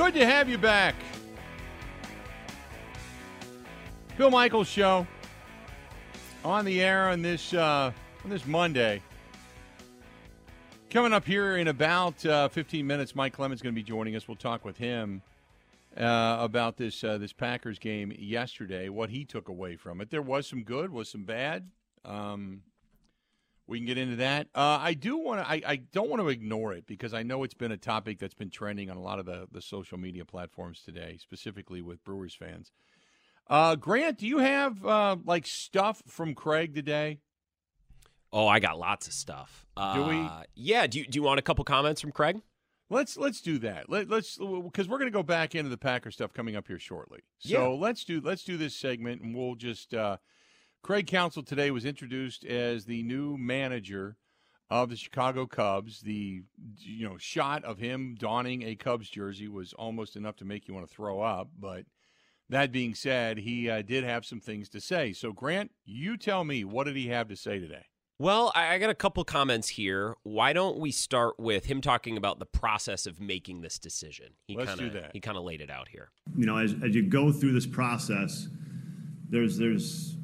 Good to have you back. Bill Michaels show on the air on this uh, on this Monday. Coming up here in about uh, 15 minutes, Mike Clemens going to be joining us. We'll talk with him uh, about this uh, this Packers game yesterday, what he took away from it. There was some good, was some bad. Um, we can get into that. Uh, I do want to. I, I don't want to ignore it because I know it's been a topic that's been trending on a lot of the the social media platforms today, specifically with Brewers fans. Uh, Grant, do you have uh, like stuff from Craig today? Oh, I got lots of stuff. Do we? Uh, yeah. Do you, do you want a couple comments from Craig? Let's let's do that. Let, let's because we're going to go back into the Packer stuff coming up here shortly. So Yeah. let's do let's do this segment, and we'll just. Craig Counsell today was introduced as the new manager of the Chicago Cubs. The you know shot of him donning a Cubs jersey was almost enough to make you want to throw up. But that being said, he uh, did have some things to say. So Grant, you tell me what did he have to say today? Well, I I got a couple comments here. Why don't we start with him talking about the process of making this decision? He Let's kinda, do that. He kind of laid it out here. you know, as, as you go through this process, there's there's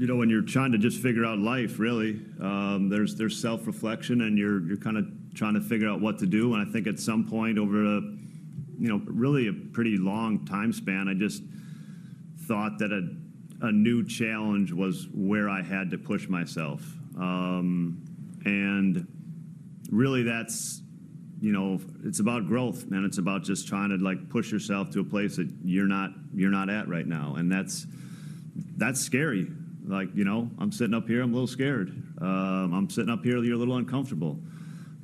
you know when you're trying to just figure out life, really, um, there's there's self reflection, and you're you're kind of trying to figure out what to do. And I think at some point over a you know really a pretty long time span, I just thought that a a new challenge was where I had to push myself, um, and really that's you know it's about growth man. It's about just trying to like push yourself to a place that you're not you're not at right now. And that's that's scary like you know i'm sitting up here i'm a little scared. Um, i'm sitting up here you're a little uncomfortable.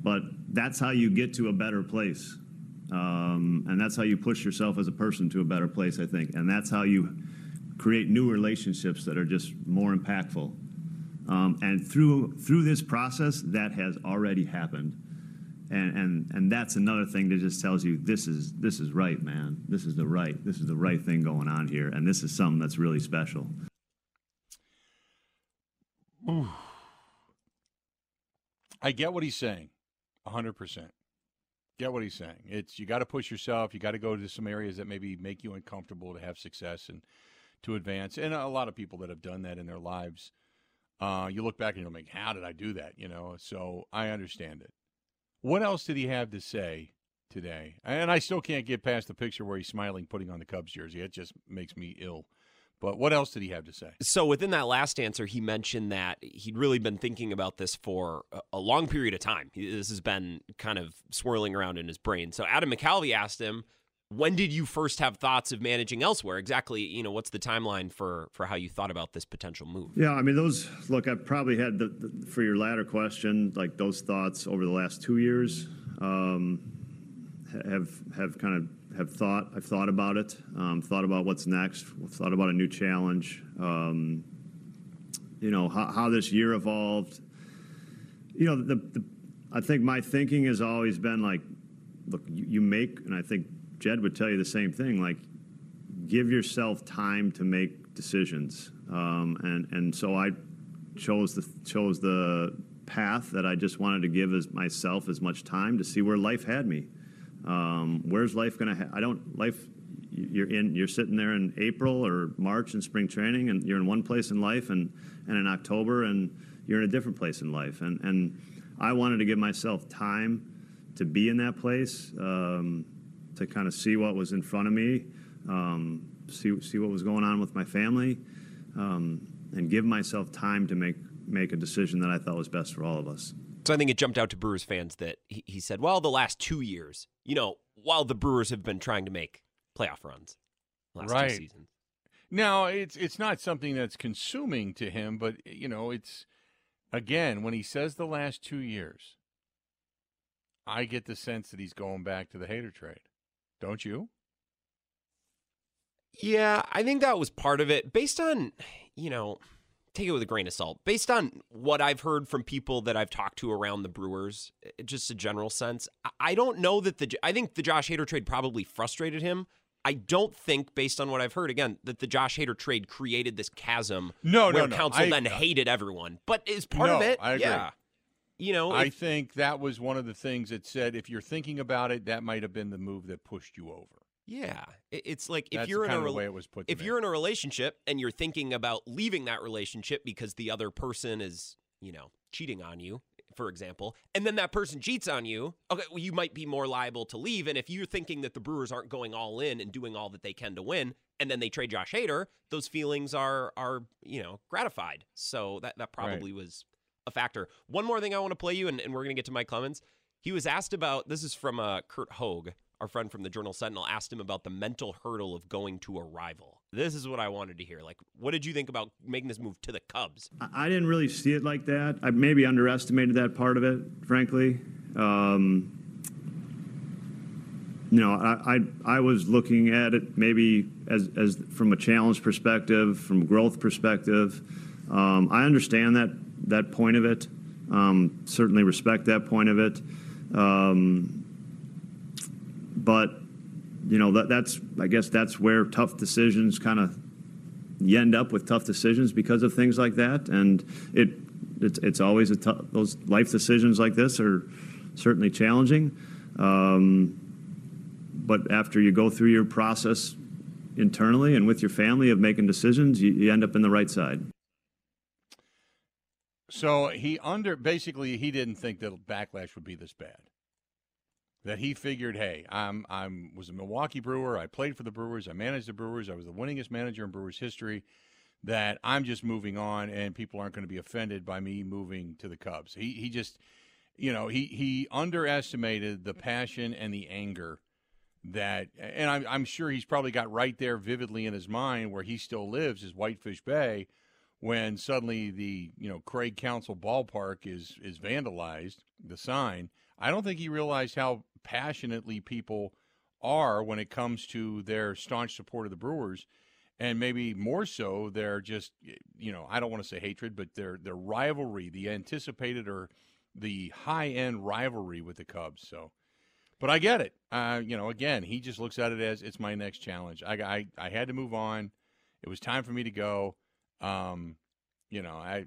But that's how you get to a better place. Um, and that's how you push yourself as a person to a better place i think. And that's how you create new relationships that are just more impactful. Um, and through through this process that has already happened. And and and that's another thing that just tells you this is this is right man. This is the right this is the right thing going on here. And this is something that's really special I get what he's saying, hundred percent. Get what he's saying. It's you got to push yourself. You got to go to some areas that maybe make you uncomfortable to have success and to advance. And a lot of people that have done that in their lives, uh, you look back and you're like, "How did I do that?" You know. So I understand it. What else did he have to say today? And I still can't get past the picture where he's smiling, putting on the Cubs jersey. It just makes me ill. But what else did he have to say? So within that last answer, he mentioned that he'd really been thinking about this for a- a long period of time. This has been kind of swirling around in his brain. So Adam McCalvy asked him, "When did you first have thoughts of managing elsewhere? Exactly, you know, what's the timeline for for how you thought about this potential move?" yeah i mean those look i've probably had the, the for your latter question like those thoughts over the last two years um, have have kind of have thought i've thought about it um, thought about what's next thought about a new challenge. Um, you know how, this year evolved. You know i think my thinking has always been like look you, make and i think jed would tell you the same thing like give yourself time to make decisions. Um, and and so i chose the chose the path that i just wanted to give as myself as much time to see where life had me where's life gonna ha- i don't life you're in you're sitting there in april or march in spring training and you're in one place in life and and in october and you're in a different place in life. And and i wanted to give myself time to be in that place um, to kind of see what was in front of me um, see see what was going on with my family um, and give myself time to make make a decision that i thought was best for all of us. So I think it jumped out to Brewers fans that he said, "Well, the last two years, you know, while the Brewers have been trying to make playoff runs, last Right. two seasons." Now it's it's not something that's consuming to him, but you know, it's again when he says the last two years, I get the sense that he's going back to the Hader trade. Don't you? Yeah, I think that was part of it. Based on, you know, take it with a grain of salt. Based on what I've heard from people that I've talked to around the Brewers, eh, just a general sense, I- don't know that the. I think the Josh Hader trade probably frustrated him. I don't think, based on what I've heard, again, that the Josh Hader trade created this chasm No, no, where no. Counsell I- then hated everyone. But is part of it. I agree. Yeah. you know, I if- think that was one of the things that said if you're thinking about it, that might have been the move that pushed you over. Yeah, it's like if That's you're in a of the rela- way it was put. to if you're in a relationship and you're thinking about leaving that relationship because the other person is, you know, cheating on you, for example, and then that person cheats on you, okay, well, you might be more liable to leave. And if you're thinking that the Brewers aren't going all in and doing all that they can to win, and then they trade Josh Hader, those feelings are are you know gratified. So that that probably was a factor. One more thing I want to play you, and, and we're gonna get to Mike Clemens. He was asked about this is from uh, Curt Hogg, our friend from the Journal Sentinel, asked him about the mental hurdle of going to a rival. This is what I wanted to hear. Like, what did you think about making this move to the Cubs? I didn't really see it like that. I maybe underestimated that part of it, frankly. Um, you know, I, I I was looking at it maybe as as from a challenge perspective, from growth perspective. Um, I understand that that point of it. Um, certainly respect that point of it. Um, you know that that's I guess that's where tough decisions kind of you end up with tough decisions because of things like that, and it it's, always a tough. Those life decisions like this are certainly challenging. Um, but after you go through your process internally and with your family of making decisions, you, you end up in the right side. So he under basically he didn't think that backlash would be this bad. That he figured, hey, I'm I'm was a Milwaukee Brewer. I played for the Brewers. I managed the Brewers. I was the winningest manager in Brewers history. That I'm just moving on, and people aren't going to be offended by me moving to the Cubs. He he just, you know, he he underestimated the passion and the anger that, and I'm I'm sure he's probably got right there vividly in his mind where he still lives is Whitefish Bay when suddenly the you know Craig Counsell ballpark is is vandalized, the sign. I don't think he realized how passionately people are when it comes to their staunch support of the Brewers, and maybe more so their just you know I don't want to say hatred, but their their rivalry, the anticipated or the high end rivalry with the Cubs. So. But I get it. Uh, you know, again, he just looks at it as it's my next challenge. I, I, I had to move on. It was time for me to go. Um, you know, I,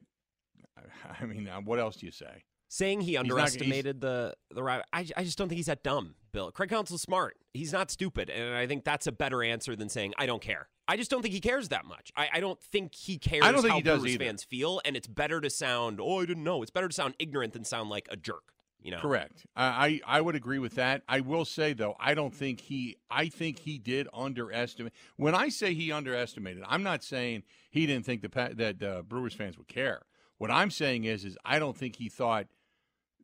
I mean, uh, what else do you say? Saying he not- underestimated the the rival, I, I just don't think he's that dumb. Bill Craig Counsell's smart. He's not stupid, and I think that's a better answer than saying I don't care. I just don't think he cares that much. I, I don't think he cares I don't think how he does Brewers either. fans feel, and it's better to sound oh I didn't know. It's better to sound ignorant than sound like a jerk. You know, Correct. I, I I would agree with that. I will say though, I don't think he. I think he did underestimate. When I say he underestimated, I'm not saying he didn't think the that uh, Brewers fans would care. What I'm saying is, is I don't think he thought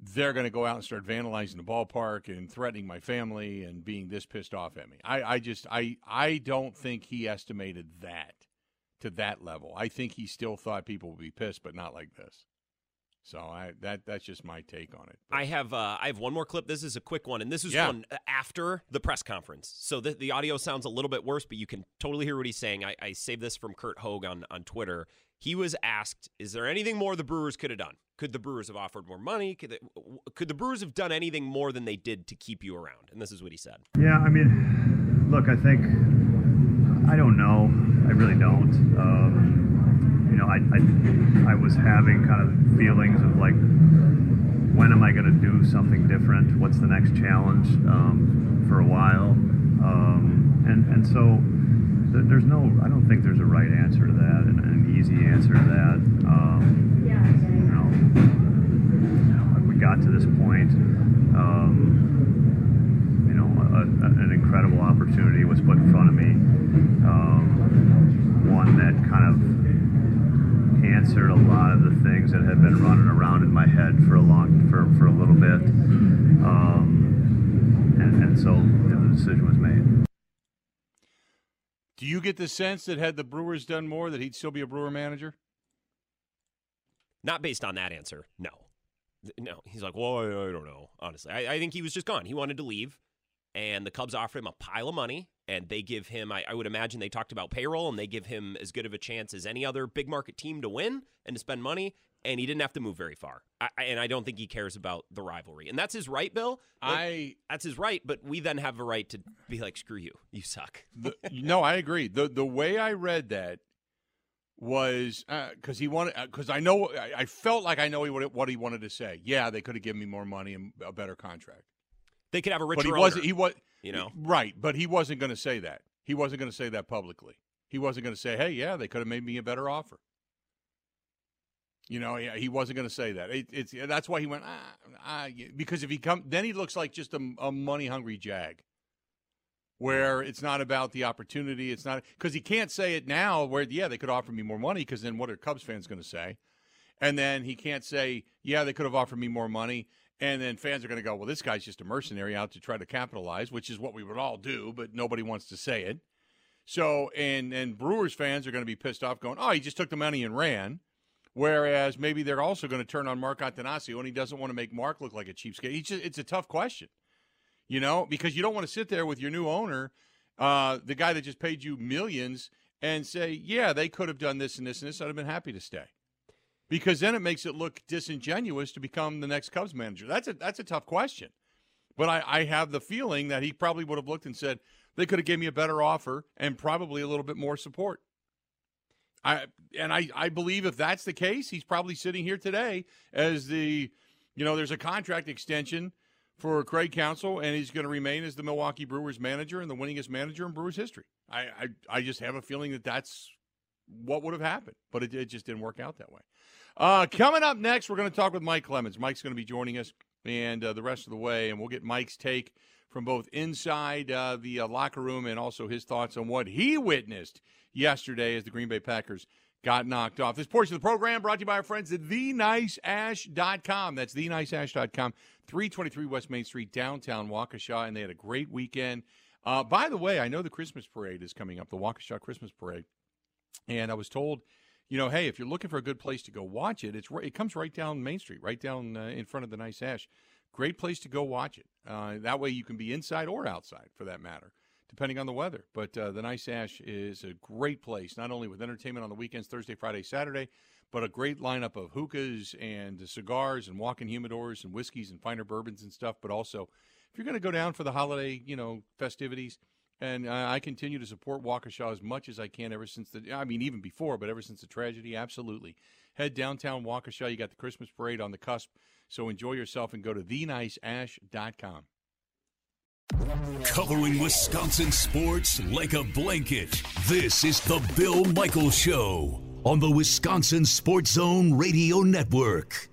they're going to go out and start vandalizing the ballpark and threatening my family and being this pissed off at me. I, I just I I don't think he estimated that to that level. I think he still thought people would be pissed, but not like this. So I that that's just my take on it. I have uh, I have one more clip. This is a quick one, and this is Yeah. one after the press conference. So the, the audio sounds a little bit worse, but you can totally hear what he's saying. I, I saved this from Curt Hogg on, on Twitter. He was asked, "Is there anything more the Brewers could have done? Could the Brewers have offered more money? Could they, could the Brewers have done anything more than they did to keep you around?" And this is what he said. Yeah, I mean, look, I think I don't know. I really don't. Um, you know, I, I I was having kind of feelings of like, when am I going to do something different? What's the next challenge um, for a while? Um, and and so there's no. I don't think there's a right answer to that and an easy answer to that. Um, you know, we got to this point. Um, you know, a, a- an incredible opportunity was put in front of me. Um, one that kind of answered a lot of the things that had been running around in my head for a long, for, for a little bit. Um, and, and so the decision was made. Do you get the sense that had the Brewers done more, that he'd still be a Brewer manager? Not based on that answer. No. No. He's like, well, I, I don't know. Honestly, I, I think he was just gone. He wanted to leave, and the Cubs offered him a pile of money, and they give him, I, I would imagine they talked about payroll, and they give him as good of a chance as any other big market team to win and to spend money. And he didn't have to move very far. I, and I don't think he cares about the rivalry. And that's his right, Bill. Like, I that's his right, but we then have a right to be like, screw you. You suck. the, no, I agree. the The way I read that was because uh, he wanted because uh, I know I, I, felt like I know he what he wanted to say. Yeah, they could have given me more money and a better contract. They could have a richer. But he wasn't. He was. You know, right? But he wasn't going to say that. He wasn't going to say that publicly. He wasn't going to say, "Hey, yeah, they could have made me a better offer." You know, he, he wasn't going to say that. It, it's that's why he went ah, ah, because if he come, then he looks like just a, a money hungry jag where it's not about the opportunity. It's not because he can't say it now. Where yeah, they could offer me more money because then what are Cubs fans going to say? And then he can't say yeah, they could have offered me more money. And then fans are going to go, well, this guy's just a mercenary out to try to capitalize, which is what we would all do, but nobody wants to say it. So, and and Brewers fans are going to be pissed off, going, oh, he just took the money and ran. Whereas maybe they're also going to turn on Mark Attanasio, and he doesn't want to make Mark look like a cheapskate. Just, it's a tough question you know, because you don't want to sit there with your new owner, uh, the guy that just paid you millions, and say, yeah, they could have done this and this and this. I'd have been happy to stay. Because then it makes it look disingenuous to become the next Cubs manager. That's a that's a tough question. But I, I have the feeling that he probably would have looked and said, they could have gave me a better offer and probably a little bit more support. I and I, I believe if that's the case, he's probably sitting here today as the you know, there's a contract extension for Craig Counsell, and he's going to remain as the Milwaukee Brewers manager and the winningest manager in Brewers history. I, I, I just have a feeling that that's what would have happened, but it, it just didn't work out that way. Uh, coming up next, we're going to talk with Mike Clemens. Mike's going to be joining us and uh, the rest of the way, and we'll get Mike's take from both inside uh, the uh, locker room and also his thoughts on what he witnessed yesterday as the Green Bay Packers got knocked off. This portion of the program brought to you by our friends at theniceash.com. That's theniceash.com. 323 West Main Street, downtown Waukesha, and they had a great weekend. Uh, by the way, I know the Christmas parade is coming up, the Waukesha Christmas parade, and I was told, you know, hey, if you're looking for a good place to go watch it, it's it comes right down Main Street, right down uh, in front of the Nice Ash. Great place to go watch it. Uh, that way, you can be inside or outside, for that matter, depending on the weather. But uh, the Nice Ash is a great place, not only with entertainment on the weekends, Thursday, Friday, Saturday, but a great lineup of hookahs and cigars and walking humidors and whiskeys and finer bourbons and stuff. But also, if you're going to go down for the holiday, you know, festivities, and uh, I continue to support Waukesha as much as I can ever since the, I mean, even before, but ever since the tragedy, absolutely. Head downtown Waukesha. You got the Christmas parade on the cusp. So enjoy yourself and go to theniceash.com. Covering Wisconsin sports like a blanket. This is the Bill Michaels Show on the Wisconsin Sports Zone Radio Network.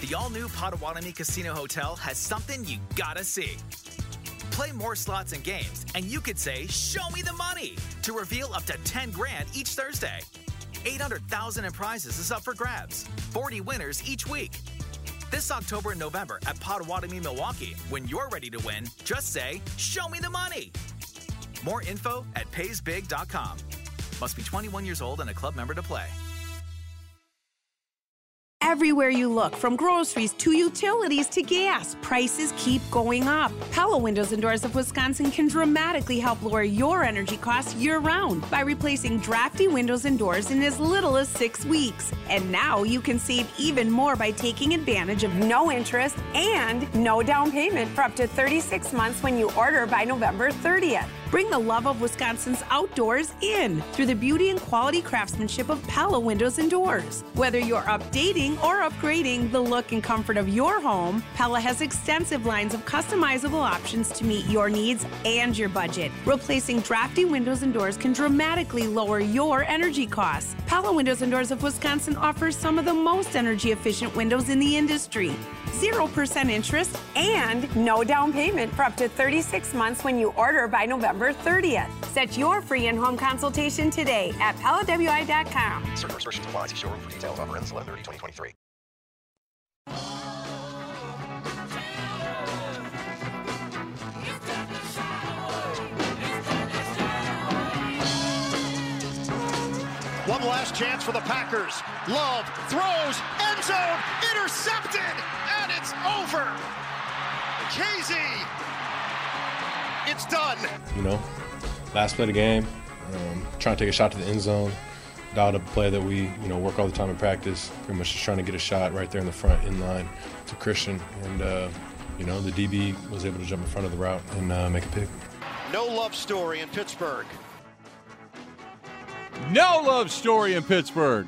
The all new Potawatomi Casino Hotel has something you gotta see. Play more slots and games, and you could say, Show me the money! to reveal up to 10 grand each Thursday. 800,000 in prizes is up for grabs, 40 winners each week. This October and November at Potawatomi, Milwaukee, when you're ready to win, just say, Show me the money! More info at paysbig.com. Must be 21 years old and a club member to play. Everywhere you look, from groceries to utilities to gas, prices keep going up. Pella Windows and Doors of Wisconsin can dramatically help lower your energy costs year round by replacing drafty windows and doors in as little as six weeks. And now you can save even more by taking advantage of no interest and no down payment for up to 36 months when you order by November 30th. Bring the love of Wisconsin's outdoors in through the beauty and quality craftsmanship of Pella Windows and Doors. Whether you're updating or upgrading the look and comfort of your home, Pella has extensive lines of customizable options to meet your needs and your budget. Replacing drafty windows and doors can dramatically lower your energy costs. Pella Windows and Doors of Wisconsin offers some of the most energy efficient windows in the industry. 0% interest, and no down payment for up to 36 months when you order by November 30th. Set your free in-home consultation today at PellaWI.com. Certain restrictions apply. See showroom for details. Offer ends 11 2023. One last chance for the Packers. Love throws, end zone, intercepted, and it's over. Casey, it's done. You know, last play of the game, um, trying to take a shot to the end zone. Dialed up a play that we, you know, work all the time in practice. Pretty much just trying to get a shot right there in the front, in line to Christian, and uh, you know, the DB was able to jump in front of the route and uh, make a pick. No love story in Pittsburgh. No love story in Pittsburgh.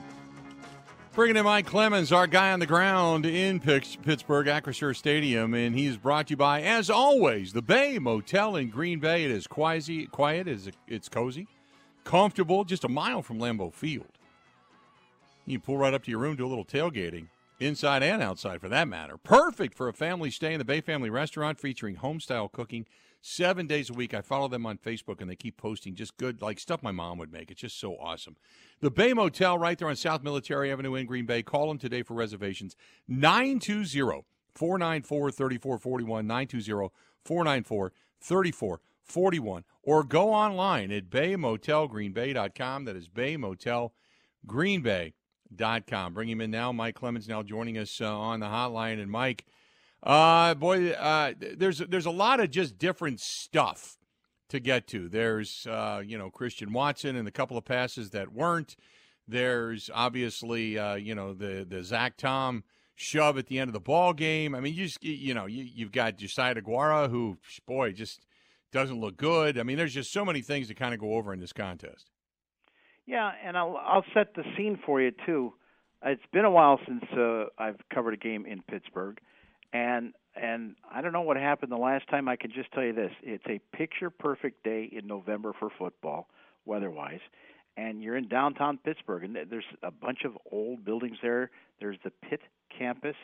Bringing in Mike Clemens, our guy on the ground in Pittsburgh, Acrisure Stadium, and he's brought to you by, as always, the Bay Motel in Green Bay. It is quiet, quiet, it's cozy, comfortable, just a mile from Lambeau Field. You pull right up to your room, do a little tailgating, inside and outside for that matter. Perfect for a family stay in the Bay Family Restaurant featuring home-style cooking seven days a week. I follow them on Facebook, and they keep posting just good, like stuff my mom would make. It's just so awesome. The Bay Motel right there on South Military Avenue in Green Bay. Call them today for reservations. 920 494 3441. 920 494 3441. Or go online at baymotelgreenbay.com. That is baymotelgreenbay.com. Bring him in now. Mike Clemens now joining us uh, on the hotline. And Mike, uh, boy, uh, there's there's a lot of just different stuff to get to. There's uh, you know Christian Watson and a couple of passes that weren't. There's obviously uh, you know the the Zach Tom shove at the end of the ball game. I mean, you just you know you, you've got Josiah Deguara who boy just doesn't look good. I mean, there's just so many things to kind of go over in this contest. Yeah, and I'll I'll set the scene for you too. It's been a while since uh, I've covered a game in Pittsburgh and and I don't know what happened the last time. I can just tell you this: it's a picture perfect day in November for football, weather-wise. And you're in downtown Pittsburgh, and there's a bunch of old buildings there. There's the Pitt campus.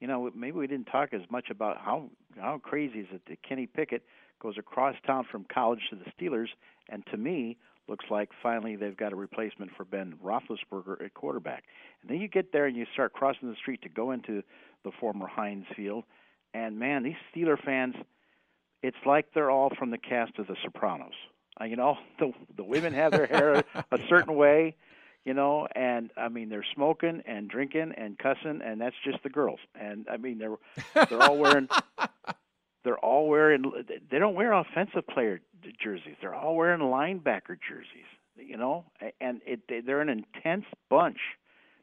You know, maybe we didn't talk as much about how how crazy is it that Kenny Pickett goes across town from college to the Steelers, and to me, looks like finally they've got a replacement for Ben Roethlisberger at quarterback. And then you get there and you start crossing the street to go into the former Heinz Field, and man, these Steeler fans, it's like they're all from the cast of The Sopranos. Uh, you know, the the women have their hair a certain way, you know, and I mean they're smoking and drinking and cussing, and that's just the girls. And I mean they're they're all wearing they're all wearing they don't wear offensive player jerseys. They're all wearing linebacker jerseys, you know, and it they're an intense bunch.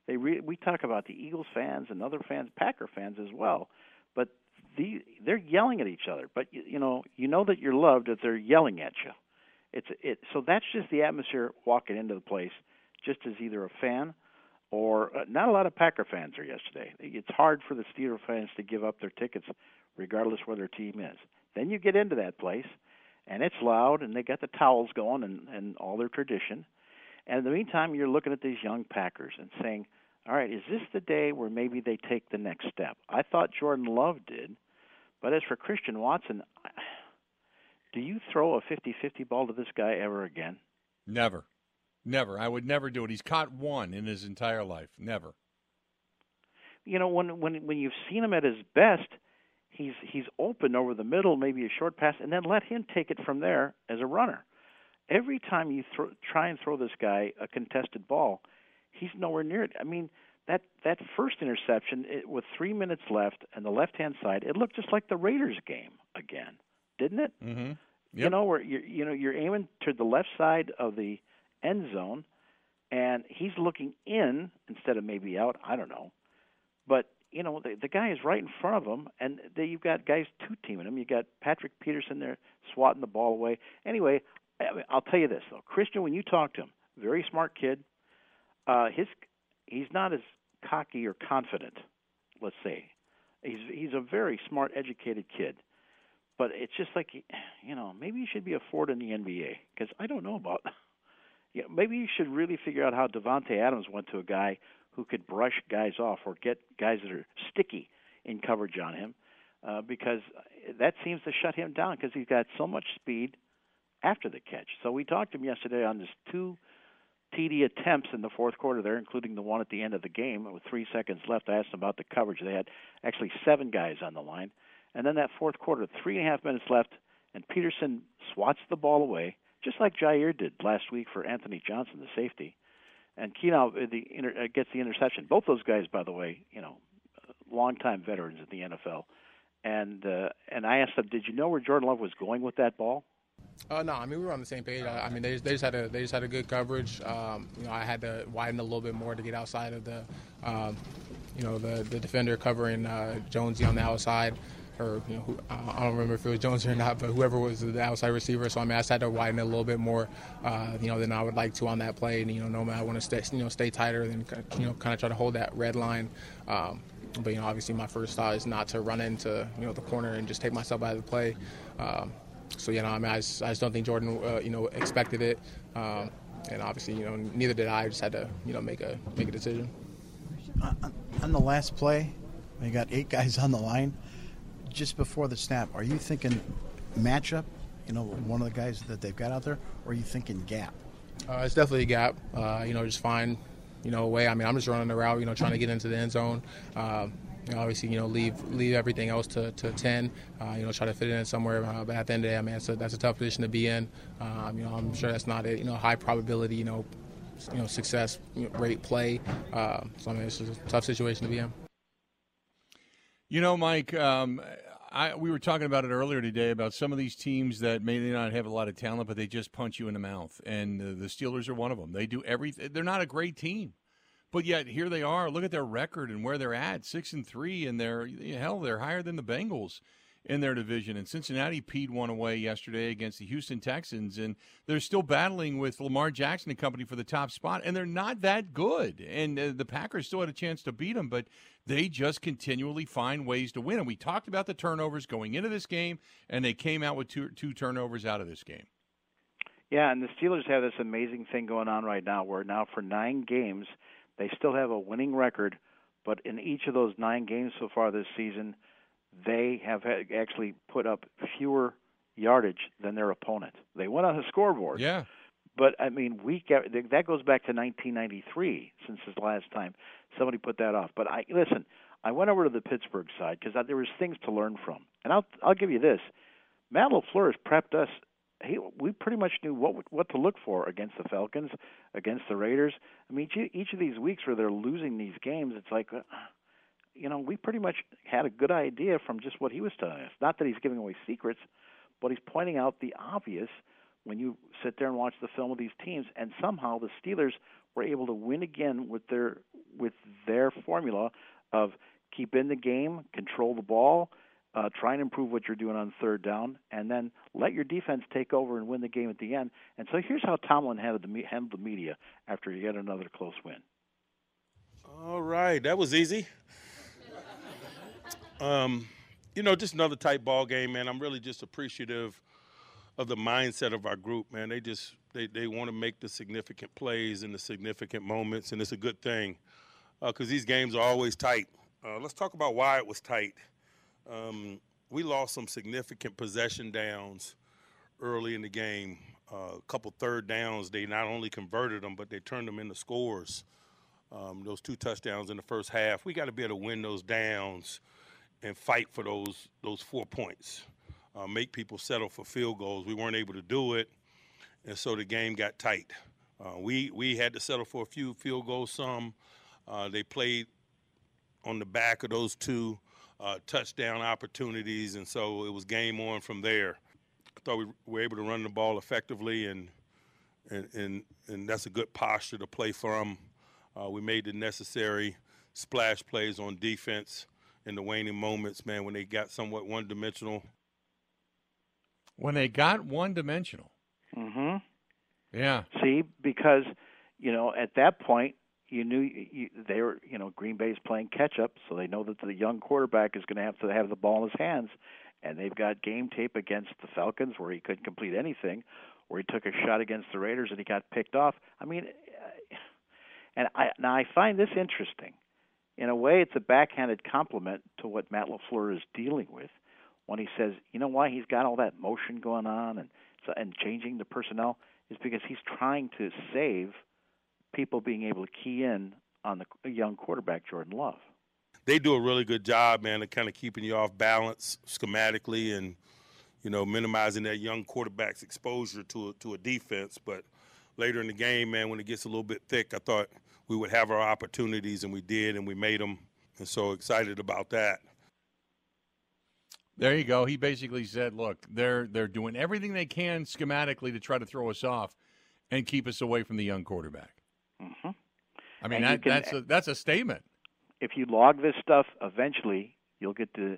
They re- we talk about the Eagles fans and other fans, Packer fans as well, but the they're yelling at each other. But you, you know, you know that you're loved if they're yelling at you. It's it. So that's just the atmosphere walking into the place, just as either a fan or uh, not a lot of Packer fans are yesterday. It's hard for the Steeler fans to give up their tickets, regardless where their team is. Then you get into that place, and it's loud, and they got the towels going and and all their tradition. And in the meantime, you're looking at these young Packers and saying, all right, is this the day where maybe they take the next step? I thought Jordan Love did, but as for Christian Watson, do you throw a 50-50 ball to this guy ever again? Never. Never. I would never do it. He's caught one in his entire life. Never. You know, when when when you've seen him at his best, he's he's open over the middle, maybe a short pass, and then let him take it from there as a runner. Every time you throw, try and throw this guy a contested ball, he's nowhere near it. I mean, that that first interception it, with three minutes left and the left hand side, it looked just like the Raiders game again, didn't it? Mm-hmm. Yep. You know where you you know you're aiming to the left side of the end zone, and he's looking in instead of maybe out. I don't know, but you know the the guy is right in front of him, and they, you've got guys two teaming him. You got Patrick Peterson there swatting the ball away. Anyway, I, I'll tell you this though, Christian, when you talk to him, very smart kid. Uh, his he's not as cocky or confident. Let's say he's he's a very smart, educated kid. But it's just like you know, maybe you should be a Ford in the NBA because I don't know about. Yeah, maybe you should really figure out how Davante Adams went to a guy who could brush guys off or get guys that are sticky in coverage on him, uh, because that seems to shut him down because he's got so much speed after the catch. So we talked to him yesterday on this two TD attempts in the fourth quarter there, including the one at the end of the game with three seconds left. I asked them about the coverage. They had actually seven guys on the line. And then that fourth quarter, three and a half minutes left, and Peterson swats the ball away, just like Jaire did last week for Anthony Johnson, the safety. And Keanu uh, inter, uh, gets the interception. Both those guys, by the way, you know, longtime veterans in the NFL. And uh, and I asked them, did you know where Jordan Love was going with that ball? Uh, no, I mean we were on the same page. I, I mean they, they just had a they just had a good coverage. Um, you know I had to widen a little bit more to get outside of the, um, you know the the defender covering uh, Jonesy on the outside. or you know, who, I don't remember if it was Jones or not, but whoever was the outside receiver. So I mean, I just had to widen a little bit more, uh, you know, than I would like to on that play. And you know, no normally I want to stay, you know, stay tighter than you know, kind of try to hold that red line. Um, but you know, obviously my first thought is not to run into you know the corner and just take myself out of the play. Um, so you know, I mean, I just, I just don't think Jordan, uh, you know, expected it, um, and obviously, you know, neither did I. I just had to, you know, make a make a decision. On the last play, you got eight guys on the line. Just before the snap, are you thinking matchup? You know, one of the guys that they've got out there, or are you thinking gap? Uh, it's definitely a gap. Uh, you know, just find, you know, a way. I mean, I'm just running the route. You know, trying to get into the end zone. Um, obviously, you know, leave leave everything else to, to 10. Uh, you know, try to fit it in somewhere. Uh, but at the end of the day, I mean, so that's a tough position to be in. Um, you know, I'm sure that's not a you know high probability. You know, you know success rate play. Uh, so I mean, it's a tough situation to be in. You know, Mike, um, I, we were talking about it earlier today about some of these teams that may not have a lot of talent, but they just punch you in the mouth. And uh, the Steelers are one of them. They do everything. They're not a great team, but yet here they are. Look at their record and where they're at, six and three, and they're hell, they're higher than the Bengals in their division. And Cincinnati peed one away yesterday against the Houston Texans, and they're still battling with Lamar Jackson and company for the top spot, and they're not that good. And uh, the Packers still had a chance to beat them, but they just continually find ways to win. And we talked about the turnovers going into this game, and they came out with two, two turnovers out of this game. Yeah, and the Steelers have this amazing thing going on right now where now for nine games, they still have a winning record, but in each of those nine games so far this season, they have actually put up fewer yardage than their opponent. They went on the scoreboard. Yeah. But I mean, week that goes back to 1993 since his last time somebody put that off. But I listen. I went over to the Pittsburgh side because there was things to learn from, and I'll I'll give you this. Matt Lafleur has prepped us. He, we pretty much knew what what to look for against the Falcons, against the Raiders. I mean, each, each of these weeks where they're losing these games, it's like, uh, you know, we pretty much had a good idea from just what he was telling us. Not that he's giving away secrets, but he's pointing out the obvious when you sit there and watch the film of these teams. And somehow the Steelers were able to win again with their with their formula of keep in the game, control the ball, uh, try and improve what you're doing on third down, and then let your defense take over and win the game at the end. And so here's how Tomlin handled the, handled the media after yet another close win. All right, that was easy. Um, you know, just another tight ball game, man. I'm really just appreciative of the mindset of our group, man. They just they, they want to make the significant plays and the significant moments, and it's a good thing because uh, these games are always tight. Uh, let's talk about why it was tight. Um, we lost some significant possession downs early in the game. Uh, a couple third downs, they not only converted them, but they turned them into scores. Um, those two touchdowns in the first half, we got to be able to win those downs and fight for those those four points uh, make people settle for field goals. We weren't able to do it, and so the game got tight. Uh, we we had to settle for a few field goals. Some uh, they played on the back of those two uh, touchdown opportunities, and so it was game on from there. I thought we were able to run the ball effectively, and and and, and that's a good posture to play from. Uh, we made the necessary splash plays on defense in the waning moments, man, when they got somewhat one dimensional when they got one dimensional. Mm-hmm. Yeah. See, because you know at that point you knew you, they were you know Green Bay's playing catch up, so they know that the young quarterback is going to have to have the ball in his hands, and they've got game tape against the Falcons where he couldn't complete anything, where he took a shot against the Raiders and he got picked off. I mean, uh, and I now I find this interesting. In a way, it's a backhanded compliment to what Matt Lafleur is dealing with when he says, you know why he's got all that motion going on and and changing the personnel is because he's trying to save people being able to key in on the young quarterback Jordan Love. They do a really good job, man, of kind of keeping you off balance schematically and you know minimizing that young quarterback's exposure to a, to a defense. But later in the game, man, when it gets a little bit thick, I thought we would have our opportunities, and we did, and we made them. And so excited about that. There you go. He basically said, "Look, they're they're doing everything they can schematically to try to throw us off and keep us away from the young quarterback." Mm-hmm. I mean, that, can, that's a that's a statement. If you log this stuff, eventually you'll get the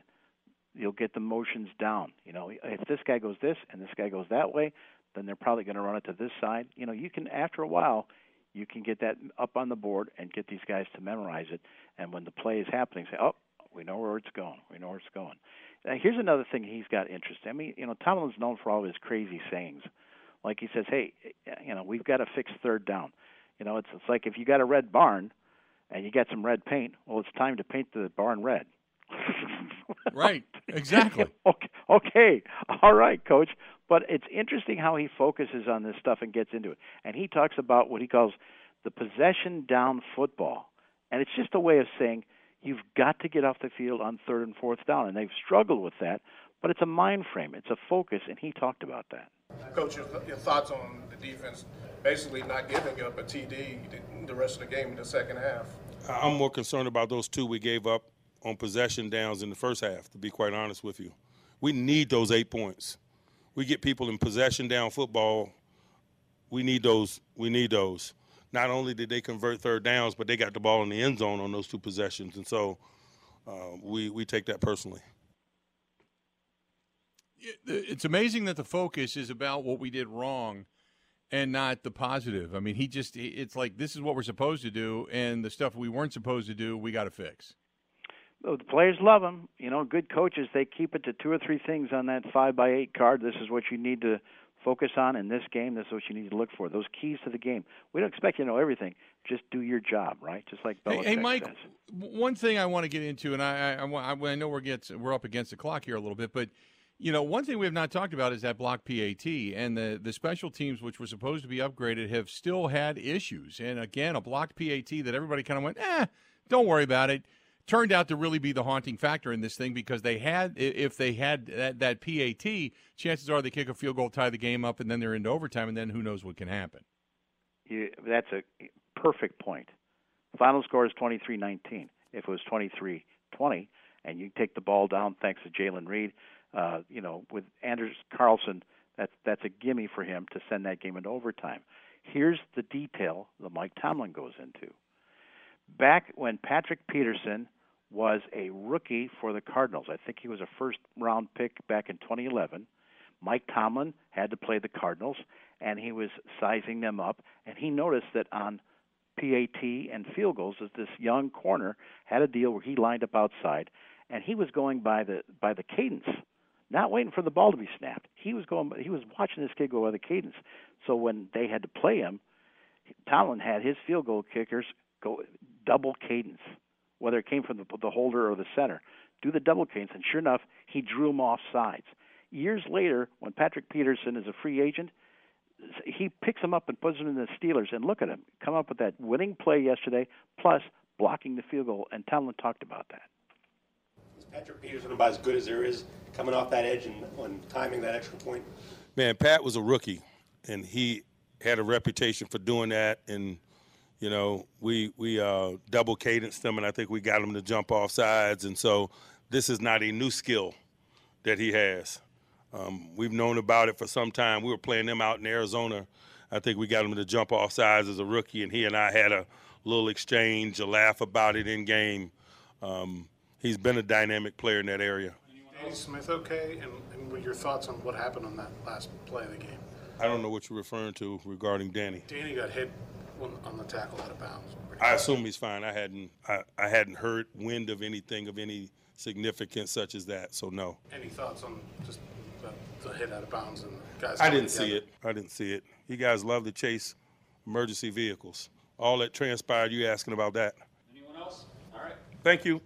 you'll get the motions down. You know, if this guy goes this and this guy goes that way, then they're probably going to run it to this side. You know, you can after a while, you can get that up on the board and get these guys to memorize it. And when the play is happening, say, "Oh, we know where it's going. We know where it's going." Now, here's another thing he's got interesting. I mean, you know, Tomlin's known for all his crazy sayings. Like he says, "Hey, you know, we've got to fix third down." You know, it's it's like if you got a red barn and you got some red paint, well, it's time to paint the barn red. right. Exactly. okay. Okay. All right, coach. But it's interesting how he focuses on this stuff and gets into it. And he talks about what he calls the possession down football. And it's just a way of saying you've got to get off the field on third and fourth down. And they've struggled with that, but it's a mind frame, it's a focus, and he talked about that. Coach, your, your thoughts on the defense basically not giving up a TD the rest of the game in the second half? I'm more concerned about those two we gave up on possession downs in the first half, to be quite honest with you. We need those eight points. We get people in possession down football. We need those. We need those. Not only did they convert third downs, but they got the ball in the end zone on those two possessions, and so uh, we we take that personally. It's amazing that the focus is about what we did wrong and not the positive. I mean, he just, it's like this is what we're supposed to do, and the stuff we weren't supposed to do, we got to fix. Well, the players love him. You know, good coaches, they keep it to two or three things on that five by eight card. This is what you need to focus on in this game. This is what you need to look for. Those keys to the game. We don't expect you to know everything. Just do your job, right? Just like Belichick hey, hey, Mike. says. One thing I want to get into, and I, I, I, I know we're gets we're up against the clock here a little bit, but you know, one thing we have not talked about is that block PAT and the the special teams, which were supposed to be upgraded, have still had issues. And again, a blocked PAT that everybody kind of went, eh, don't worry about it. Turned out to really be the haunting factor in this thing because they had, if they had that, that PAT, chances are they kick a field goal, tie the game up, and then they're into overtime, and then who knows what can happen. That's a perfect point. Final score is 23-19. If it was 23-20, and you take the ball down thanks to Jalen Reed, uh, you know, with Anders Carlson, that's that's a gimme for him to send that game into overtime. Here's the detail that Mike Tomlin goes into. Back when Patrick Peterson was a rookie for the Cardinals, I think he was a first round pick back in 2011. Mike Tomlin had to play the Cardinals, and he was sizing them up, and he noticed that on PAT and field goals, that this young corner had a deal where he lined up outside, and he was going by the by the cadence not waiting for the ball to be snapped. He was going. He was watching this kid go by the cadence. So when they had to play him, Tomlin had his field goal kickers go double cadence, whether it came from the, the holder or the center. Do the double cadence, and sure enough, he drew him off sides. Years later, when Patrick Peterson is a free agent, he picks him up and puts him in the Steelers. And look at him come up with that winning play yesterday, plus blocking the field goal. And Tomlin talked about that. Patrick Peterson about as good as there is coming off that edge and on timing that extra point? Man, Pat was a rookie, and he had a reputation for doing that. And you know, we we uh, double cadenced him, and I think we got him to jump off sides. And so, this is not a new skill that he has. Um, we've known about it for some time. We were playing them out in Arizona. I think we got him to jump off sides as a rookie, and he and I had a little exchange, a laugh about it in game. Um, he's been a dynamic player in that area. Danny Smith okay? And, and what your thoughts on what happened on that last play of the game? I don't know what you're referring to regarding Danny. Danny got hit on, on the tackle out of bounds. I assume he's fine. I hadn't I, I hadn't heard wind of anything of any significance such as that. So no. Any thoughts on just the, the hit out of bounds and guys? I didn't see it. I didn't see it. You guys love to chase emergency vehicles. All that transpired. You asking about that? Anyone else? All right. Thank you.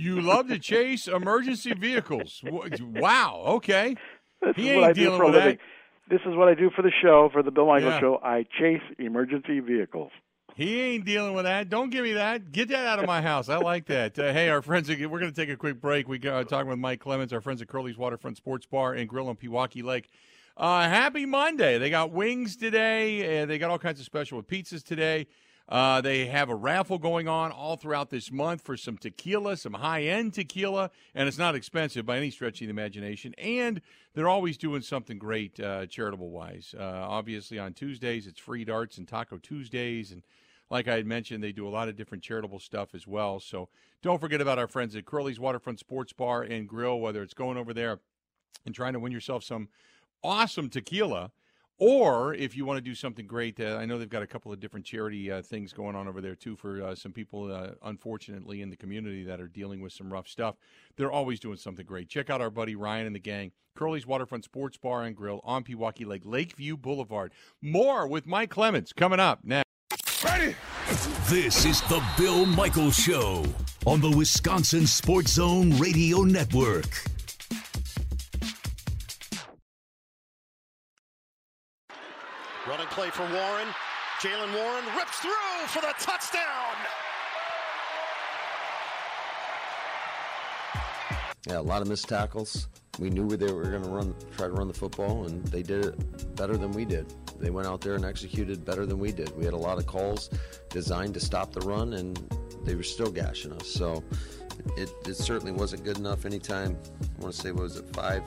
You love to chase emergency vehicles. Wow. Okay. This he ain't what I do dealing for with living. that. This is what I do for the show, for the Bill Michaels Yeah. show. I chase emergency vehicles. He ain't dealing with that. Don't give me that. Get that out of my house. I like that. Uh, hey, our friends, we're going to take a quick break. We got talking with Mike Clemens, our friends at Curly's Waterfront Sports Bar and Grill on Pewaukee Lake. Uh, happy Monday. They got wings today. Uh, they got all kinds of special with pizzas today. Uh, they have a raffle going on all throughout this month for some tequila, some high end tequila, and it's not expensive by any stretch of the imagination. And they're always doing something great uh, charitable wise. Uh, obviously, on Tuesdays, it's free darts and Taco Tuesdays and like I had mentioned, they do a lot of different charitable stuff as well. So don't forget about our friends at Curly's Waterfront Sports Bar and Grill, whether it's going over there and trying to win yourself some awesome tequila. Or if you want to do something great, uh, I know they've got a couple of different charity uh, things going on over there too for uh, some people, uh, unfortunately, in the community that are dealing with some rough stuff. They're always doing something great. Check out our buddy Ryan and the gang, Curly's Waterfront Sports Bar and Grill on Pewaukee Lake, Lakeview Boulevard. More with Mike Clemens coming up next. Ready? This is the Bill Michaels Show on the Wisconsin Sports Zone Radio Network. Play for Warren. Jaylen Warren rips through for the touchdown. Yeah, a lot of missed tackles. We knew they were going to run, try to run the football, and they did it better than we did. They went out there and executed better than we did. We had a lot of calls designed to stop the run, and they were still gashing us. So it, it certainly wasn't good enough. Anytime I want to say, what was it, five,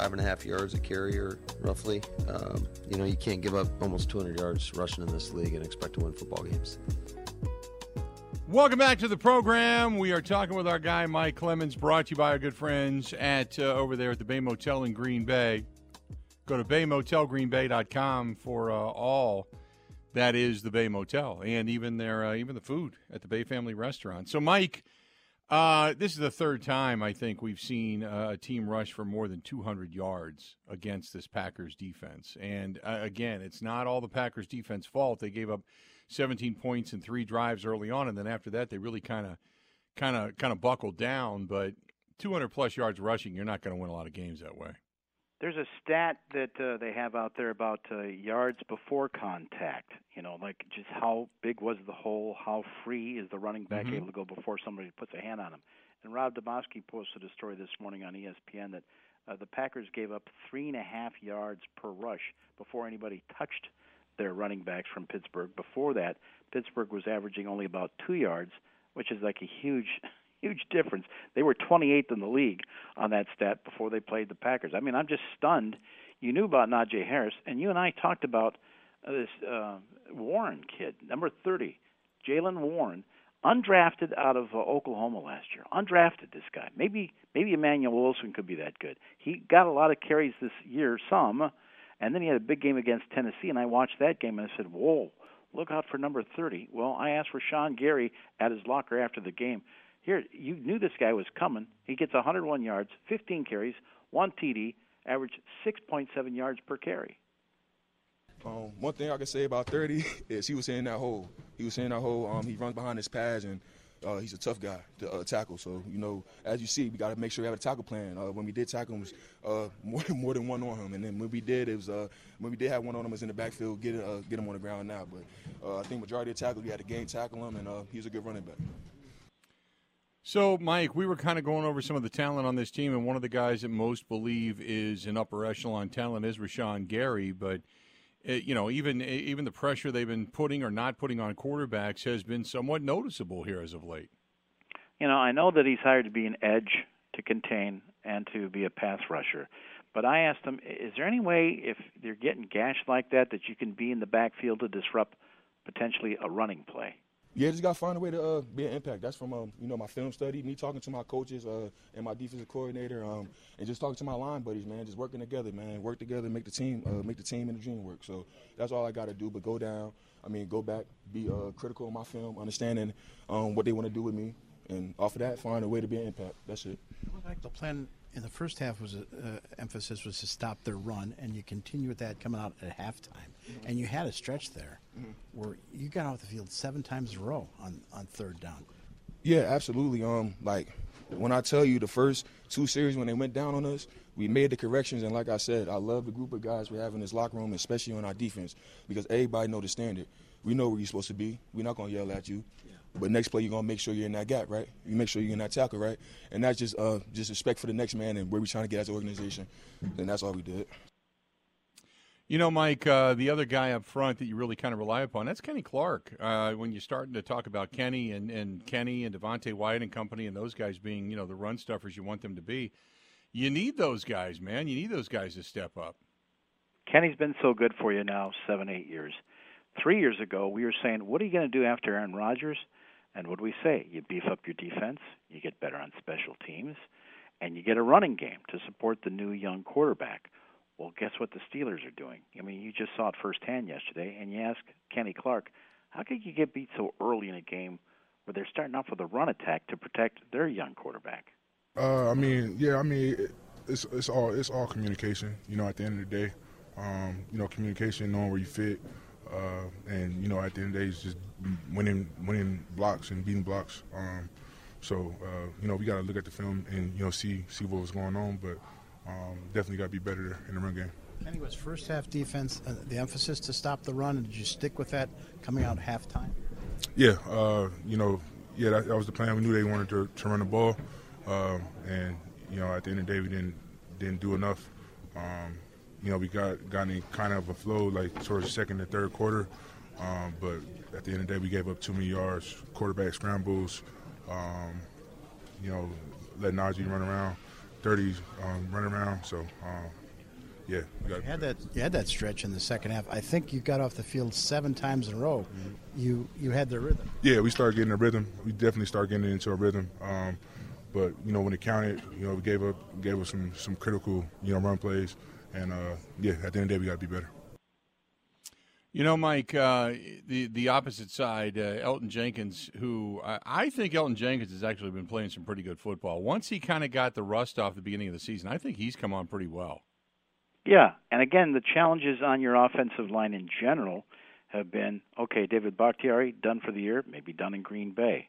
five and a half yards a carrier, roughly. Um, you know, you can't give up almost 200 yards rushing in this league and expect to win football games. Welcome back to the program. We are talking with our guy Mike Clemens, brought to you by our good friends at uh, over there at the Bay Motel in Green Bay. Go to baymotelgreenbay.com for uh, all that is the Bay Motel and even their uh, even the food at the Bay Family Restaurant. So, Mike, uh, this is the third time I think we've seen a team rush for more than 200 yards against this Packers defense. And uh, again, it's not all the Packers defense fault. They gave up 17 points in three drives early on, and then after that, they really kind of, kind of, kind of buckled down. But 200 plus yards rushing, you're not going to win a lot of games that way. There's a stat that uh, they have out there about uh, yards before contact. You know, like just how big was the hole, how free is the running back Mhm. able to go before somebody puts a hand on him. And Rob Demovsky posted a story this morning on ESPN that uh, the Packers gave up three and a half yards per rush before anybody touched their running backs from Pittsburgh. Before that, Pittsburgh was averaging only about two yards, which is like a huge, huge difference. They were 28th in the league on that stat before they played the Packers. I mean, I'm just stunned. You knew about Najee Harris, and you and I talked about uh, this uh, Warren kid, number 30, Jaylen Warren, undrafted out of uh, Oklahoma last year. Undrafted, this guy. Maybe maybe Emmanuel Wilson could be that good. He got a lot of carries this year, some, and then he had a big game against Tennessee, and I watched that game and I said, "Whoa, look out for number 30." Well, I asked for Sean Gary at his locker after the game. Here, you knew this guy was coming. He gets 101 yards, 15 carries, one TD, average 6.7 yards per carry. Um, one thing I can say about 30 is he was in that hole. He was in that hole. Um, he runs behind his pads, and uh, he's a tough guy to uh, tackle. So, you know, as you see, we got to make sure we have a tackle plan. Uh, when we did tackle him, was uh, more, than, more than one on him. And then when we did, it was uh, when we did have one on him, was in the backfield, get, uh, get him on the ground now. But I think majority of tackles, we had to game tackle him, and he's a good running back. So, Mike, we were kind of going over some of the talent on this team, and one of the guys that most believe is an upper echelon talent is Rashan Gary. But uh, you know, even even the pressure they've been putting or not putting on quarterbacks has been somewhat noticeable here as of late. You know, I know that he's hired to be an edge to contain and to be a pass rusher. But I asked him, is there any way if they're getting gashed like that that you can be in the backfield to disrupt potentially a running play? Yeah, just got to find a way to uh, be an impact. That's from um, you know my film study, me talking to my coaches uh, and my defensive coordinator, um, and just talking to my line buddies, man. Just working together, man. Work together, make the team, uh, make the team and the dream work. So that's all I got to do. But go down. I mean, go back, be uh, critical of my film, understanding um, what they want to do with me, and off of that, find a way to be an impact. That's it. Like the plan in the first half was uh, emphasis was to stop their run, and you continue with that coming out at halftime. And you had a stretch there Mhm. where you got off the field seven times in a row on, on third down. Yeah, absolutely. Um, like when I tell you the first two series when they went down on us, we made the corrections, and like I said, I love the group of guys we have in this locker room, especially on our defense, because everybody know the standard. We know where you're supposed to be. We're not gonna yell at you. But next play, you're gonna make sure you're in that gap, right? You make sure you're in that tackle, right? And that's just uh, just respect for the next man and where we're trying to get as an organization. And that's all we did. You know, Mike, uh, the other guy up front that you really kind of rely upon, that's Kenny Clark. Uh, when you're starting to talk about Kenny and, and Kenny and Devonte Wyatt and company and those guys being, you know, the run stuffers you want them to be, you need those guys, man. You need those guys to step up. Kenny's been so good for you now, seven, eight years. Three years ago, we were saying, what are you going to do after Aaron Rodgers? And what do we say? You beef up your defense, you get better on special teams, and you get a running game to support the new young quarterback. Well, guess what the Steelers are doing? I mean, you just saw it firsthand yesterday, and you ask Kenny Clark, how could you get beat so early in a game where they're starting off with a run attack to protect their young quarterback? Uh, I mean, yeah, I mean, it's it's all it's all communication. You know, at the end of the day, um, you know, communication, knowing where you fit, uh, and you know, at the end of the day, it's just winning winning blocks and beating blocks. Um, so uh, you know, we got to look at the film and you know see see what was going on, but um, definitely got to be better in the run game. Kenny, was first half defense uh, the emphasis to stop the run, and did you stick with that coming out halftime? Yeah, uh, you know, yeah, that, that, was the plan. We knew they wanted to, to run the ball, um, and you know, at the end of the day, we didn't didn't do enough. Um, you know, we got got in kind of a flow like towards the second and third quarter, um, but at the end of the day, we gave up too many yards, quarterback scrambles. Um, you know, let Najee run around, 30s um, run around. So um, yeah, you, had that. You had that stretch in the second half. I think you got off the field seven times in a row. Mm-hmm. You you had the rhythm. Yeah, we started getting a rhythm. We definitely started getting into a rhythm. Um, but you know when it counted, you know we gave up gave us some some critical you know run plays, and uh, yeah, at the end of the day we got to be better. You know, Mike, uh, the the opposite side, uh, Elgton Jenkins, who I, I, think Elgton Jenkins has actually been playing some pretty good football. Once he kind of got the rust off the beginning of the season, I think he's come on pretty well. Yeah, and again, the challenges on your offensive line in general have been okay. David Bakhtiari done for the year, maybe done in Green Bay.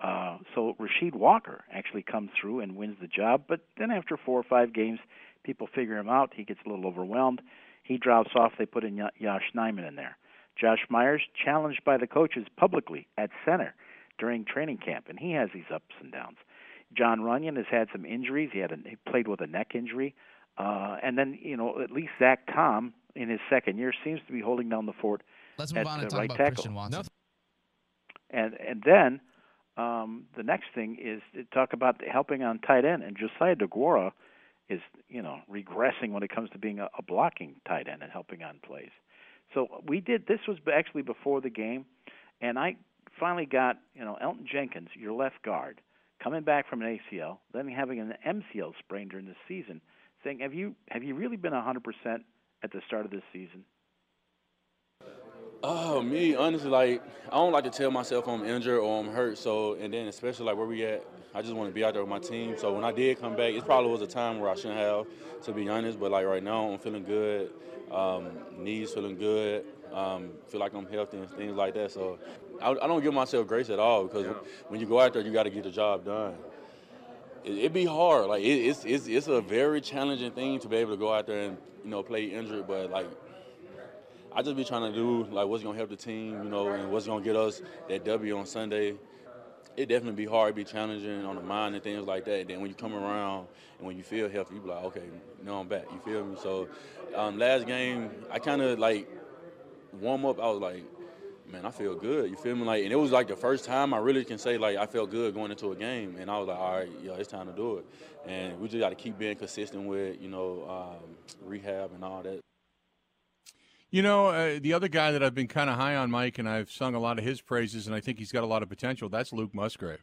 Uh, so Rasheed Walker actually comes through and wins the job, but then after four or five games, people figure him out. He gets a little overwhelmed. He drops off. They put in Yosh Nijman in there. Josh Myers challenged by the coaches publicly at center during training camp, and he has these ups and downs. Jon Runyan has had some injuries. He had a, he played with a neck injury. Uh, and then, you know, at least Zach Tom in his second year seems to be holding down the fort Let's move at on and the talk right about tackle. Christian Watson. And and then um, the next thing is to talk about helping on tight end. And Josiah Deguara is, you know, regressing when it comes to being a, a blocking tight end and helping on plays. So we did. This was actually before the game, and I finally got, you know, Elgton Jenkins, your left guard, coming back from an ACL, then having an MCL sprain during the season saying, have you have you really been 100% at the start of this season? Oh, me, honestly, like I don't like to tell myself I'm injured or I'm hurt. So, and then especially like where we at, I just want to be out there with my team. So when I did come back, it probably was a time where I shouldn't have, to be honest. But like right now, I'm feeling good. Um, knees feeling good. Um, feel like I'm healthy and things like that. So I, I don't give myself grace at all because yeah. when you go out there, you got to get the job done it, would be hard. Like it, it's it's it's a very challenging thing to be able to go out there and you know play injured, but like I just be trying to do like what's gonna help the team, you know, and what's gonna get us that W on Sunday. It definitely be hard, be challenging on the mind and things like that. Then when you come around and when you feel healthy, you be like, okay, now I'm back. You feel me? So um, last game, I kind of like warm up. I was like, man, I feel good. You feel me? Like, and it was like the first time I really can say like I felt good going into a game, and I was like, all right, yeah, it's time to do it. And we just got to keep being consistent with you know um, rehab and all that. You know, uh, the other guy that I've been kind of high on, Mike, and I've sung a lot of his praises, and I think he's got a lot of potential. That's Luke Musgrave.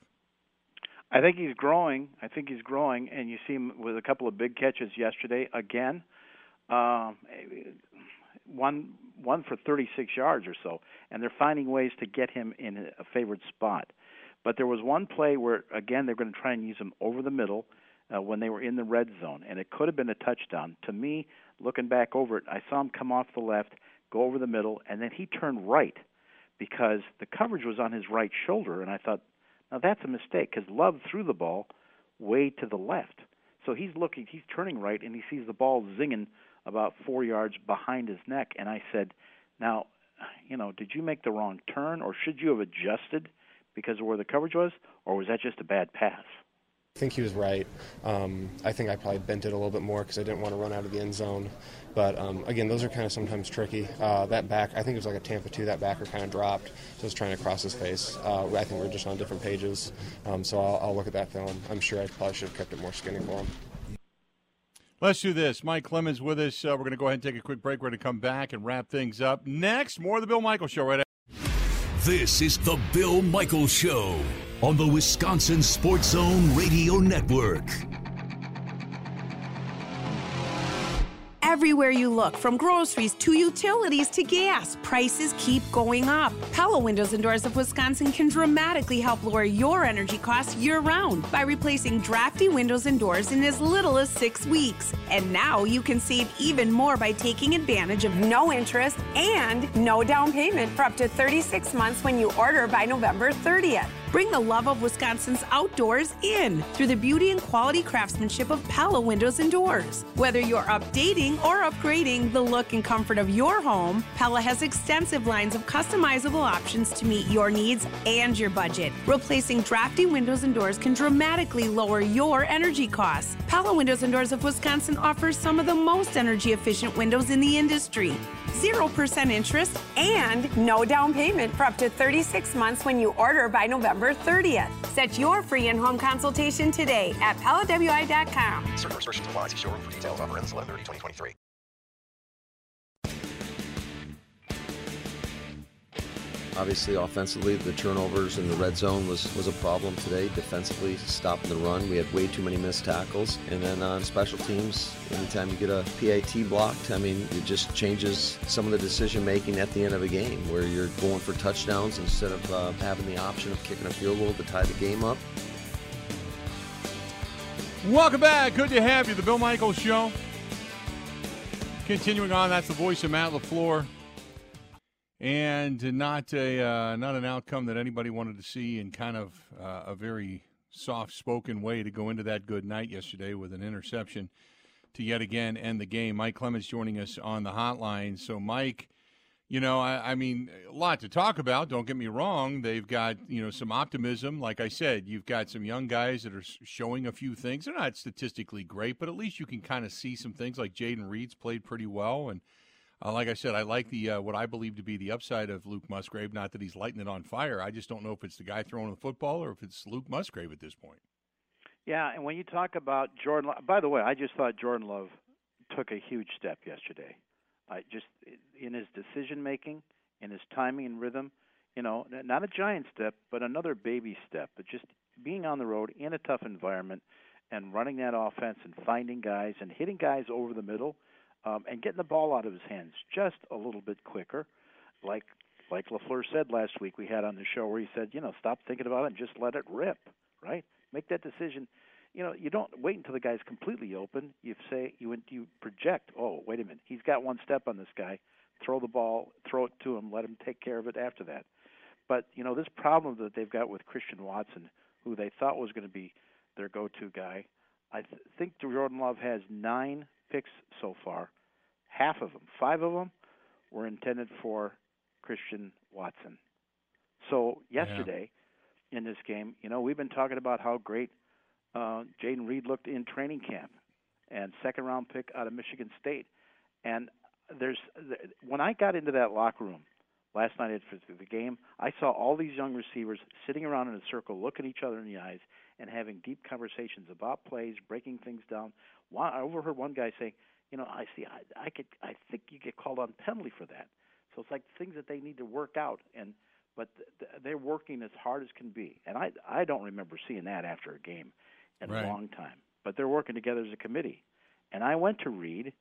I think he's growing. I think he's growing, and you see him with a couple of big catches yesterday. Again, um, one one for 36 yards or so, and they're finding ways to get him in a favored spot. But there was one play where again they're going to try and use him over the middle uh, when they were in the red zone, and it could have been a touchdown. To me, looking back over it, I saw him come off the left, go over the middle, and then he turned right because the coverage was on his right shoulder, and I thought, now that's a mistake because Love threw the ball way to the left. So he's looking, he's turning right, and he sees the ball zinging about four yards behind his neck. And I said, Now, you know, did you make the wrong turn or should you have adjusted because of where the coverage was, or was that just a bad pass? I think he was right. Um, I think I probably bent it a little bit more because I didn't want to run out of the end zone. But um, again, those are kind of sometimes tricky. Uh, that back, I think it was like a Tampa 2, that backer kind of dropped. So I was trying to cross his face. Uh, I think we are just on different pages. Um, so I'll, I'll, look at that film. I'm sure I probably should have kept it more skinny for him. Let's do this. Mike Clemens with us. Uh, we're going to go ahead and take a quick break. We're going to come back and wrap things up. Next, more of the Bill Michaels Show right after. This is the Bill Michaels Show on the Wisconsin Sports Zone Radio Network. Everywhere you look, from groceries to utilities to gas, prices keep going up. Pella Windows and Doors of Wisconsin can dramatically help lower your energy costs year round by replacing drafty windows and doors in as little as six weeks. And now you can save even more by taking advantage of no interest and no down payment for up to 36 months when you order by November 30th. Bring the love of Wisconsin's outdoors in through the beauty and quality craftsmanship of Pella Windows and Doors. Whether you're updating or upgrading the look and comfort of your home, Pella has extensive lines of customizable options to meet your needs and your budget. Replacing drafty windows and doors can dramatically lower your energy costs. Pella Windows and Doors of Wisconsin offers some of the most energy efficient windows in the industry. 0% interest and no down payment for up to 36 months when you order by November 30th. Set your free in-home consultation today at PellaWI.com. Certain restrictions apply. See showroom for details. Offer ends 11 2023 Obviously, offensively, the turnovers in the red zone was, was a problem today. Defensively, stopping the run, we had way too many missed tackles. And then on special teams, anytime you get a PAT blocked, I mean, it just changes some of the decision making at the end of a game where you're going for touchdowns instead of uh, having the option of kicking a field goal to tie the game up. Welcome back. Good to have you. The Bill Michaels Show. Continuing on, that's the voice of Matt LaFleur. And not a uh, not an outcome that anybody wanted to see, in kind of uh, a very soft-spoken way to go into that good night yesterday with an interception to yet again end the game. Mike Clemens joining us on the hotline. So, Mike, you know, I, I, mean, a lot to talk about. Don't get me wrong. They've got, you know, some optimism. Like I said, you've got some young guys that are showing a few things. They're not statistically great, but at least you can kind of see some things. Like Jayden Reed's played pretty well. And uh, like I said, I like the uh, what I believe to be the upside of Luke Musgrave. Not that he's lighting it on fire. I just don't know if it's the guy throwing the football or if it's Luke Musgrave at this point. Yeah, and when you talk about Jordan, Love, by the way, I just thought Jordan Love took a huge step yesterday. I just in his decision making, in his timing and rhythm, you know, not a giant step, but another baby step. But just being on the road in a tough environment and running that offense and finding guys and hitting guys over the middle um, and getting the ball out of his hands just a little bit quicker, like like LaFleur said last week we had on the show where he said, you know, stop thinking about it and just let it rip, right? Make that decision. You know, you don't wait until the guy's completely open. You say you you project. Oh, wait a minute, he's got one step on this guy. Throw the ball, throw it to him, let him take care of it after that. But you know, this problem that they've got with Christian Watson, who they thought was going to be their go-to guy, I th- think Jordan Love has nine picks so far. Half of them, five of them, were intended for Christian Watson. So yesterday yeah. in this game, you know, we've been talking about how great uh, Jayden Reed looked in training camp, and second round pick out of Michigan State. And there's when I got into that locker room last night after the game, I saw all these young receivers sitting around in a circle, looking each other in the eyes, and having deep conversations about plays, breaking things down. One, I overheard one guy say, "You know, I see, I, I could, I think you get called on penalty for that." So it's like things that they need to work out, and but th- they're working as hard as can be. And I, I don't remember seeing that after a game in right. a long time. But they're working together as a committee. And I went to Reed,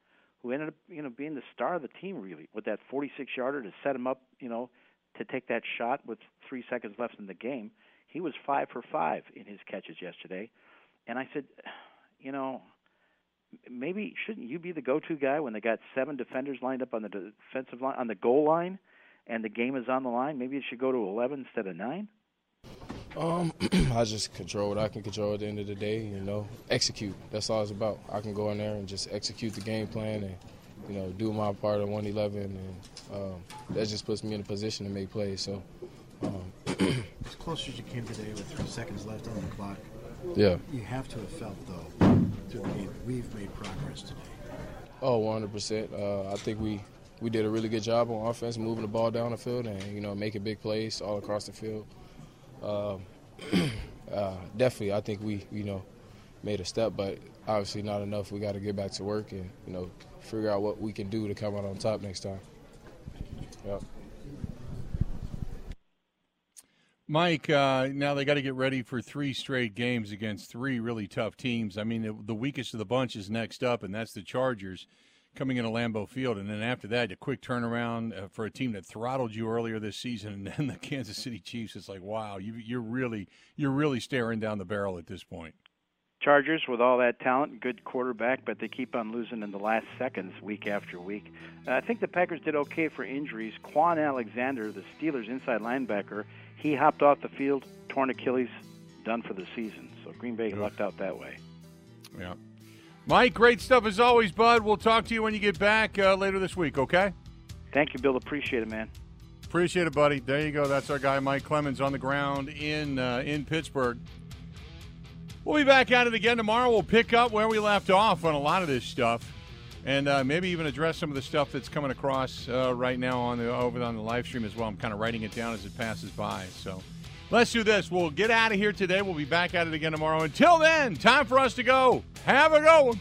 who ended up, you know, being the star of the team really with that 46 yarder to set him up, you know, to take that shot with three seconds left in the game. He was five for five in his catches yesterday, and I said, you know, maybe shouldn't you be the go-to guy when they got seven defenders lined up on the defensive line on the goal line, and the game is on the line? Maybe it should go to 11 instead of nine. Um, I just control what I can control at the end of the day. You know, execute. That's all it's about. I can go in there and just execute the game plan and you know do my part on 111, and um, that just puts me in a position to make plays. So. Um, as close as you came today with three seconds left on the clock. Yeah. You have to have felt though through the game that we've made progress today. Oh, 100%. Uh, I think we we did a really good job on offense, moving the ball down the field and you know making big plays all across the field. Uh, uh, definitely, I think we you know made a step, but obviously not enough. We got to get back to work and you know figure out what we can do to come out on top next time. Yep. Mike, uh, now they got to get ready for three straight games against three really tough teams. I mean, the weakest of the bunch is next up, and that's the Chargers coming into Lambeau Field. And then after that, a quick turnaround uh, for a team that throttled you earlier this season, and then the Kansas City Chiefs. It's like, wow, you, you're really you're really staring down the barrel at this point. Chargers with all that talent, good quarterback, but they keep on losing in the last seconds week after week. Uh, I think the Packers did okay for injuries. Kwon Alexander, the Steelers' inside linebacker, he hopped off the field, torn Achilles, done for the season. So Green Bay lucked out that way. Yeah. Mike, great stuff as always, bud. We'll talk to you when you get back uh, later this week, okay? Thank you, Bill. Appreciate it, man. Appreciate it, buddy. There you go. That's our guy, Mike Clemens, on the ground in uh, in Pittsburgh. We'll be back at it again tomorrow. We'll pick up where we left off on a lot of this stuff, and uh, maybe even address some of the stuff that's coming across uh, right now on the over on the live stream as well. I'm kind of writing it down as it passes by. So let's do this. We'll get out of here today. We'll be back at it again tomorrow. Until then, time for us to go. Have a go.